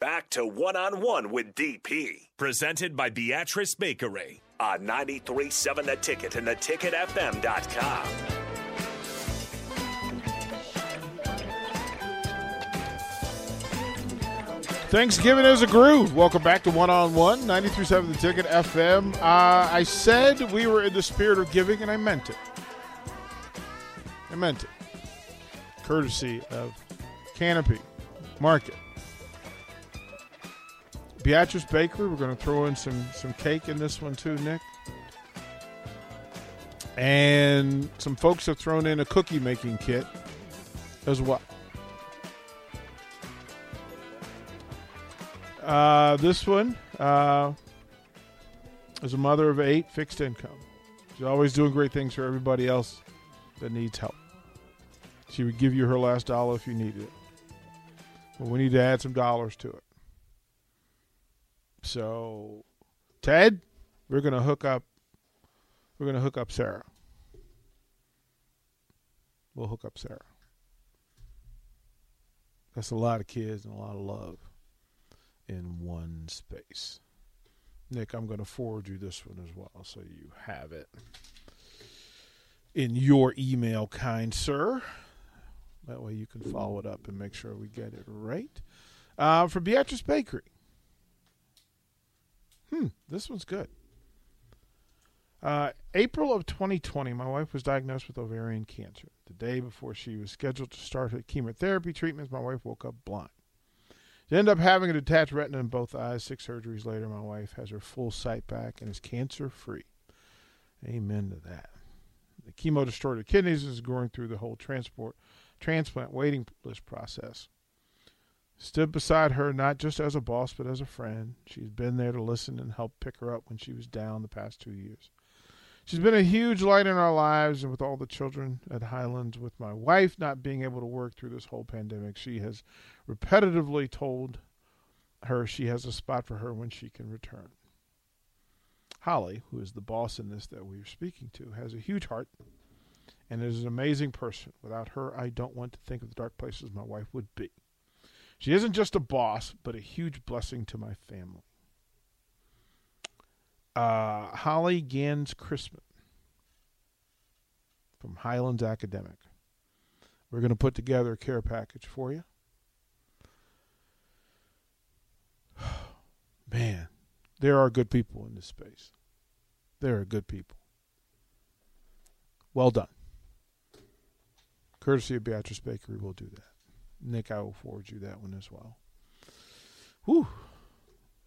Back to one on one with DP. Presented by Beatrice Bakery on 937 The Ticket and theticketfm.com. Thanksgiving is a groove. Welcome back to One on One, 93.7 The Ticket FM. Uh, I said we were in the spirit of giving, and I meant it. I meant it. Courtesy of Canopy Market. Beatrice Bakery, we're going to throw in some, some cake in this one too, Nick. And some folks have thrown in a cookie making kit as well. Uh, this one uh, is a mother of eight, fixed income. She's always doing great things for everybody else that needs help. She would give you her last dollar if you needed it. But we need to add some dollars to it. So, Ted, we're gonna hook up. We're gonna hook up Sarah. We'll hook up Sarah. That's a lot of kids and a lot of love in one space. Nick, I'm going to forward you this one as well so you have it in your email, kind sir. That way you can follow it up and make sure we get it right. Uh, for Beatrice Bakery. Hmm, this one's good. Uh, April of 2020, my wife was diagnosed with ovarian cancer. The day before she was scheduled to start her chemotherapy treatments, my wife woke up blind. She ended up having a detached retina in both eyes. Six surgeries later, my wife has her full sight back and is cancer free. Amen to that. The chemo destroyed her kidneys and is going through the whole transport transplant waiting list process. Stood beside her not just as a boss, but as a friend. She's been there to listen and help pick her up when she was down the past two years. She's been a huge light in our lives, and with all the children at Highlands, with my wife not being able to work through this whole pandemic, she has repetitively told her she has a spot for her when she can return. Holly, who is the boss in this that we are speaking to, has a huge heart and is an amazing person. Without her, I don't want to think of the dark places my wife would be. She isn't just a boss, but a huge blessing to my family. Uh, Holly Gans Christman from Highlands Academic. We're going to put together a care package for you. Man, there are good people in this space. There are good people. Well done. Courtesy of Beatrice Bakery, we'll do that. Nick, I will forward you that one as well. Whew.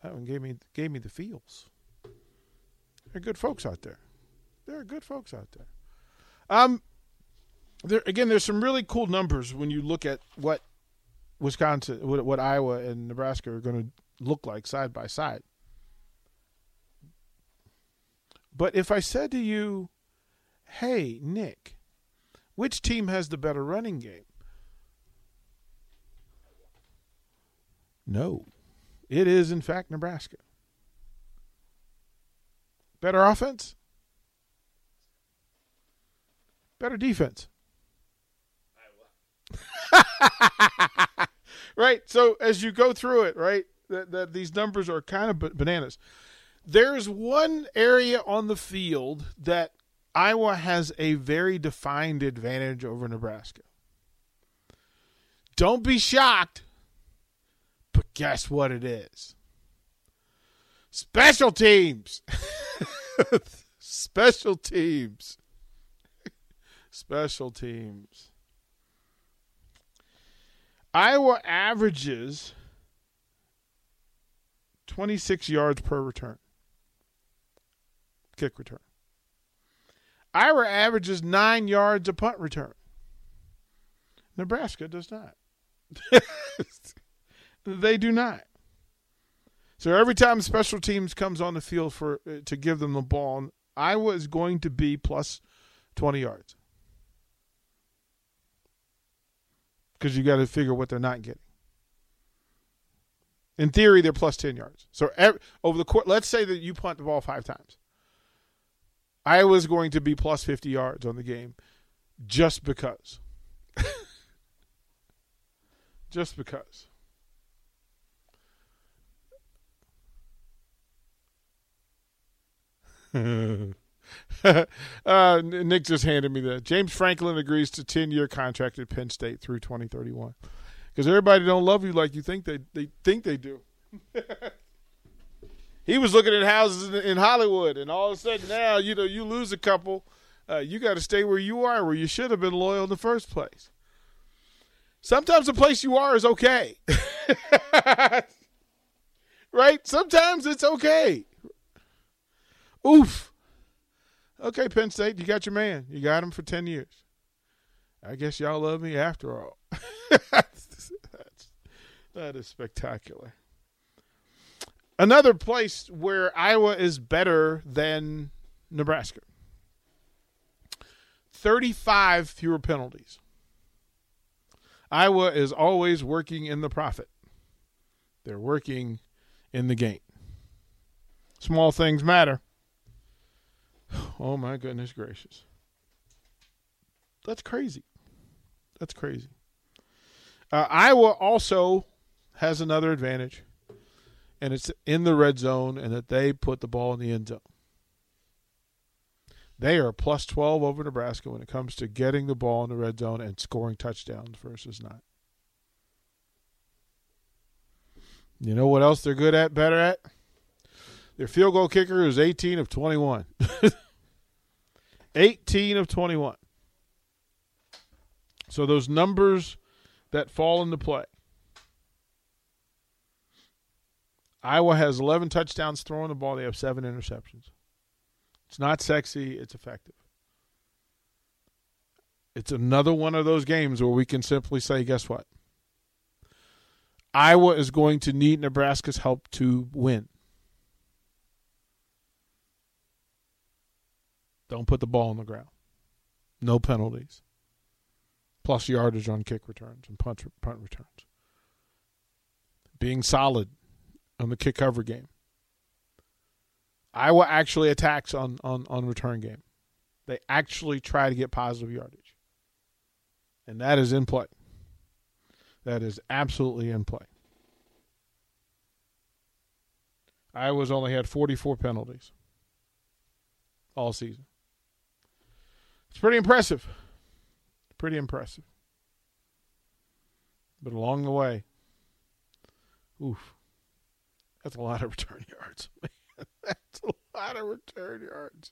That one gave me gave me the feels. There are good folks out there. There are good folks out there. Um, there again, there's some really cool numbers when you look at what Wisconsin, what, what Iowa and Nebraska are going to look like side by side. But if I said to you, "Hey, Nick, which team has the better running game?" No. It is, in fact, Nebraska. Better offense? Better defense? right. So as you go through it, right, that, that these numbers are kind of bananas. There's one area on the field that Iowa has a very defined advantage over Nebraska. Don't be shocked, guess what it is? Special teams. Special teams. Special teams. Iowa averages 26 yards per return. Kick return. Iowa averages nine yards a punt return. Nebraska does not. they do not. So every time special teams comes on the field for uh, to give them the ball, Iowa is going to be plus 20 yards. Because you got to figure what they're not getting. In theory, they're plus 10 yards. So every, over the court, let's say that you punt the ball five times. Iowa's going to be plus 50 yards on the game just because. just because. uh, Nick just handed me that. James Franklin agrees to 10 year contract at Penn State through 2031. Because everybody don't love you like you think they, they think they do. he was looking at houses in, in, Hollywood, and all of a sudden now, you know, you lose a couple. Uh, you got to stay where you are, where you should have been loyal in the first place. Sometimes the place you are is okay. right? Sometimes it's okay. Oof. Okay, Penn State, you got your man. You got him for 10 years. I guess y'all love me after all. That's, that is spectacular. Another place where Iowa is better than Nebraska 35 fewer penalties. Iowa is always working in the profit, they're working in the gain. Small things matter. Oh, my goodness gracious. That's crazy. That's crazy. Uh, Iowa also has another advantage and it's in the red zone and that they put the ball in the end zone. They are plus 12 over Nebraska when it comes to getting the ball in the red zone and scoring touchdowns versus not. You know what else they're good at, better at? Their field goal kicker is 18 of 21. 18 of 21. So those numbers that fall into play Iowa has 11 touchdowns throwing the ball. They have seven interceptions. It's not sexy, it's effective. It's another one of those games where we can simply say, guess what? Iowa is going to need Nebraska's help to win. Don't put the ball on the ground. No penalties. Plus yardage on kick returns and punt, punt returns. Being solid on the kick cover game. Iowa actually attacks on, on, on return game. They actually try to get positive yardage. And that is in play. That is absolutely in play. Iowa's only had 44 penalties all season. It's pretty impressive. Pretty impressive. But along the way, oof, that's a lot of return yards. That's a lot of return yards.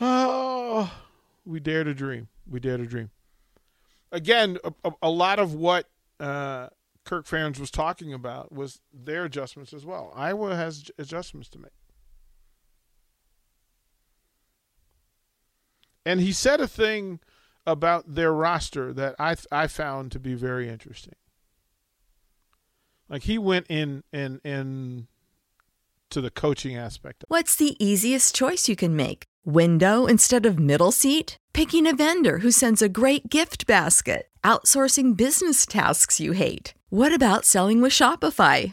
Oh, we dare to dream. We dare to dream. Again, a, a lot of what uh, Kirk Ferentz was talking about was their adjustments as well. Iowa has adjustments to make. And he said a thing about their roster that I I found to be very interesting. Like he went in and and to the coaching aspect. What's the easiest choice you can make? Window instead of middle seat? Picking a vendor who sends a great gift basket? Outsourcing business tasks you hate? What about selling with Shopify?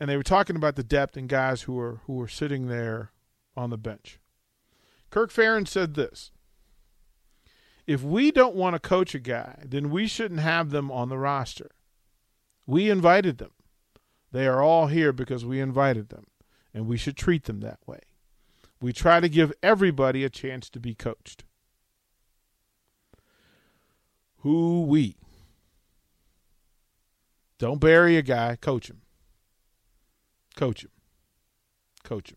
And they were talking about the depth and guys who were who were sitting there on the bench. Kirk Ferentz said this: "If we don't want to coach a guy, then we shouldn't have them on the roster. We invited them. They are all here because we invited them, and we should treat them that way. We try to give everybody a chance to be coached." Who we? Don't bury a guy, coach him. Coach him. Coach him.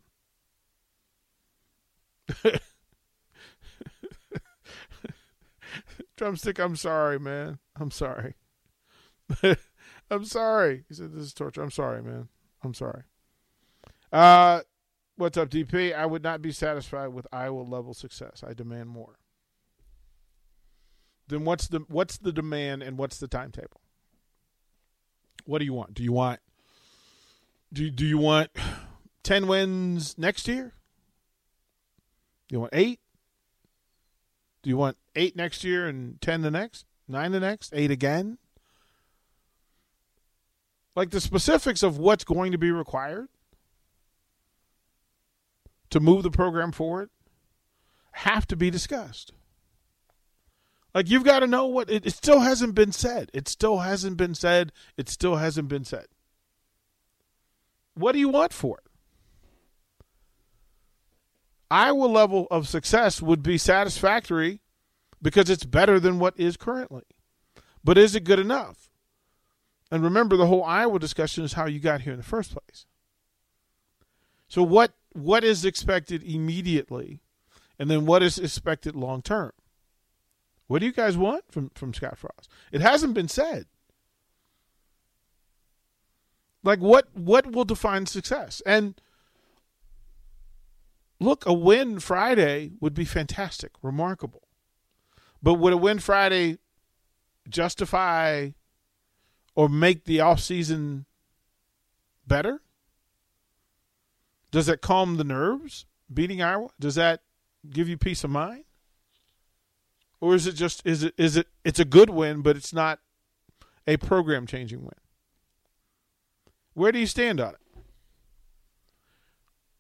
Drumstick, I'm sorry, man. I'm sorry. I'm sorry. He said this is torture. I'm sorry, man. I'm sorry. Uh what's up, DP? I would not be satisfied with Iowa level success. I demand more. Then what's the what's the demand and what's the timetable? What do you want? Do you want do do you want ten wins next year? Do you want eight? Do you want eight next year and ten the next? Nine the next? Eight again? Like the specifics of what's going to be required to move the program forward have to be discussed. Like you've got to know what it, it still hasn't been said. It still hasn't been said. It still hasn't been said. What do you want for it? Iowa level of success would be satisfactory because it's better than what is currently. But is it good enough? And remember the whole Iowa discussion is how you got here in the first place. So what what is expected immediately and then what is expected long term? What do you guys want from, from Scott Frost? It hasn't been said. Like what what will define success? And look, a win Friday would be fantastic, remarkable. But would a win Friday justify or make the off season better? Does that calm the nerves beating Iowa? Does that give you peace of mind? Or is it just is it is it it's a good win, but it's not a program changing win? Where do you stand on it?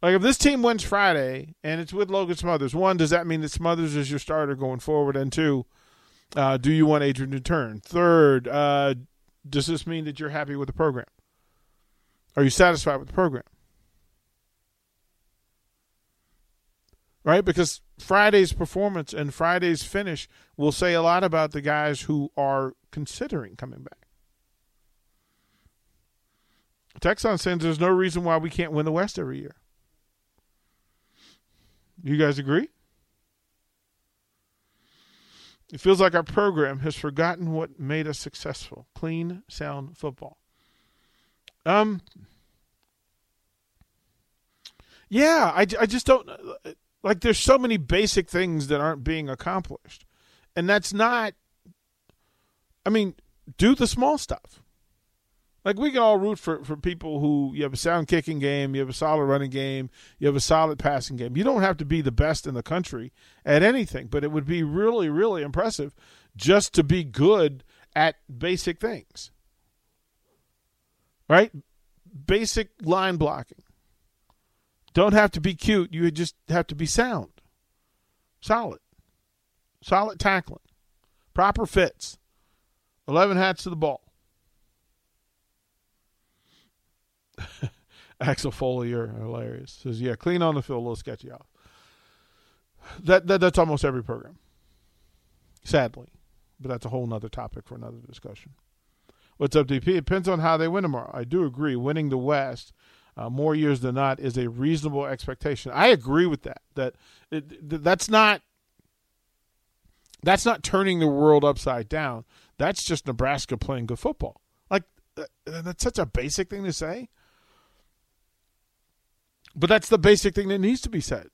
Like if this team wins Friday and it's with Logan Smothers, one, does that mean that Smothers is your starter going forward? And two, uh, do you want Adrian to turn? Third, uh, does this mean that you're happy with the program? Are you satisfied with the program? Right? Because Friday's performance and Friday's finish will say a lot about the guys who are considering coming back. Texan says there's no reason why we can't win the West every year. You guys agree? It feels like our program has forgotten what made us successful. Clean, sound football. Um. Yeah, I, I just don't like. There's so many basic things that aren't being accomplished, and that's not. I mean, do the small stuff. Like we can all root for, for people who you have a sound kicking game, you have a solid running game, you have a solid passing game. You don't have to be the best in the country at anything, but it would be really, really impressive just to be good at basic things. Right? Basic line blocking. Don't have to be cute. You just have to be sound, solid, solid tackling, proper fits, 11 hats to the ball. Axel Foley, you're hilarious. Says, yeah, clean on the field, a little sketchy off. That, that That's almost every program, sadly. But that's a whole nother topic for another discussion. What's up, DP? It depends on how they win tomorrow. I do agree. Winning the West uh, more years than not is a reasonable expectation. I agree with that. That it, that's not that's not turning the world upside down. That's just Nebraska playing good football. Like uh, that's such a basic thing to say. But that's the basic thing that needs to be said.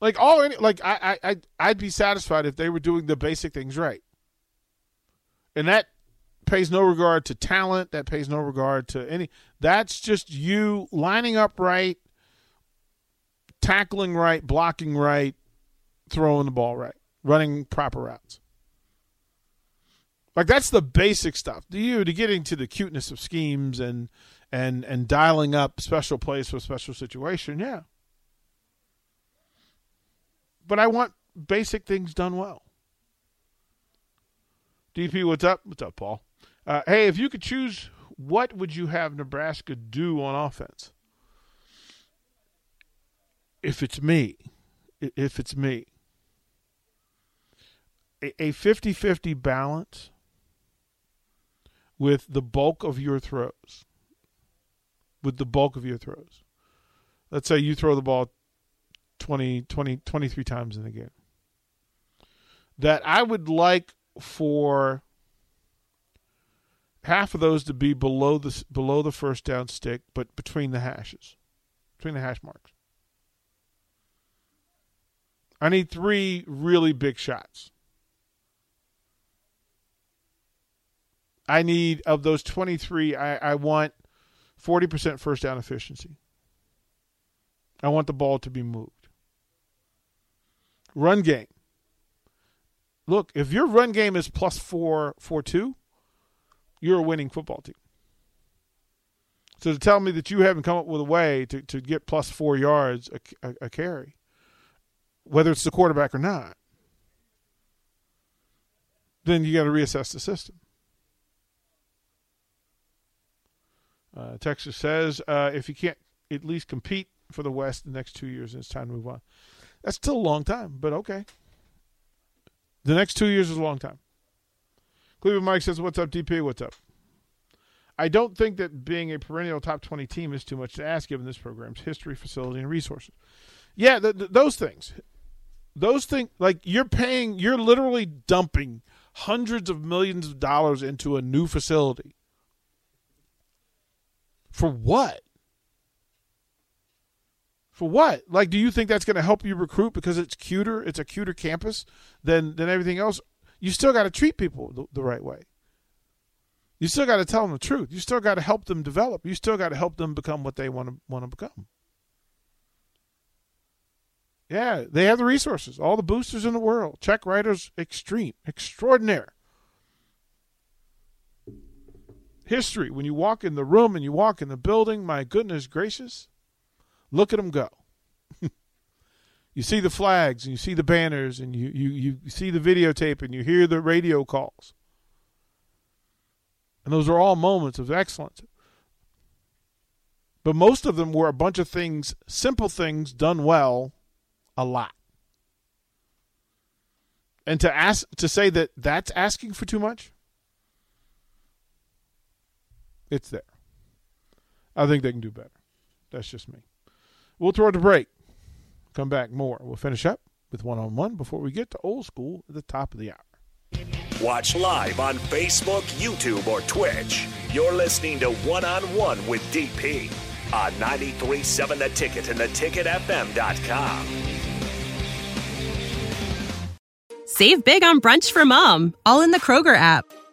Like all like I I I'd be satisfied if they were doing the basic things right. And that pays no regard to talent, that pays no regard to any that's just you lining up right, tackling right, blocking right, throwing the ball right, running proper routes. Like that's the basic stuff. To you to get into the cuteness of schemes and and and dialing up special plays for special situation, yeah. But I want basic things done well. DP, what's up? What's up, Paul? Uh, hey, if you could choose what would you have Nebraska do on offense? If it's me, if it's me, a 50 50 balance with the bulk of your throws. With the bulk of your throws. Let's say you throw the ball 20, 20 23 times in the game. That I would like for half of those to be below the below the first down stick, but between the hashes, between the hash marks. I need three really big shots. I need of those twenty three. I, I want forty percent first down efficiency. I want the ball to be moved. Run game. Look, if your run game is plus four four two you're a winning football team. So to tell me that you haven't come up with a way to, to get plus four yards a, a, a carry, whether it's the quarterback or not, then you got to reassess the system. Uh, Texas says uh, if you can't at least compete for the West the next two years, it's time to move on. That's still a long time, but okay. The next two years is a long time. Cleveland Mike says, What's up, DP? What's up? I don't think that being a perennial top 20 team is too much to ask given this program's history, facility, and resources. Yeah, th- th- those things. Those things, like you're paying, you're literally dumping hundreds of millions of dollars into a new facility. For what? For what? Like, do you think that's going to help you recruit because it's cuter? It's a cuter campus than than everything else you still got to treat people the, the right way. You still got to tell them the truth. You still got to help them develop. You still got to help them become what they want to want to become. Yeah, they have the resources, all the boosters in the world. Check writers extreme, extraordinaire. History, when you walk in the room and you walk in the building, my goodness gracious, look at them go you see the flags and you see the banners and you, you, you see the videotape and you hear the radio calls. And those are all moments of excellence. But most of them were a bunch of things, simple things done well, a lot. And to ask to say that that's asking for too much, it's there. I think they can do better. That's just me. We'll throw it a break. Come back more. We'll finish up with one on one before we get to old school at the top of the hour. Watch live on Facebook, YouTube, or Twitch. You're listening to One on One with DP on 937 The Ticket and theticketfm.com. Save big on brunch for mom, all in the Kroger app.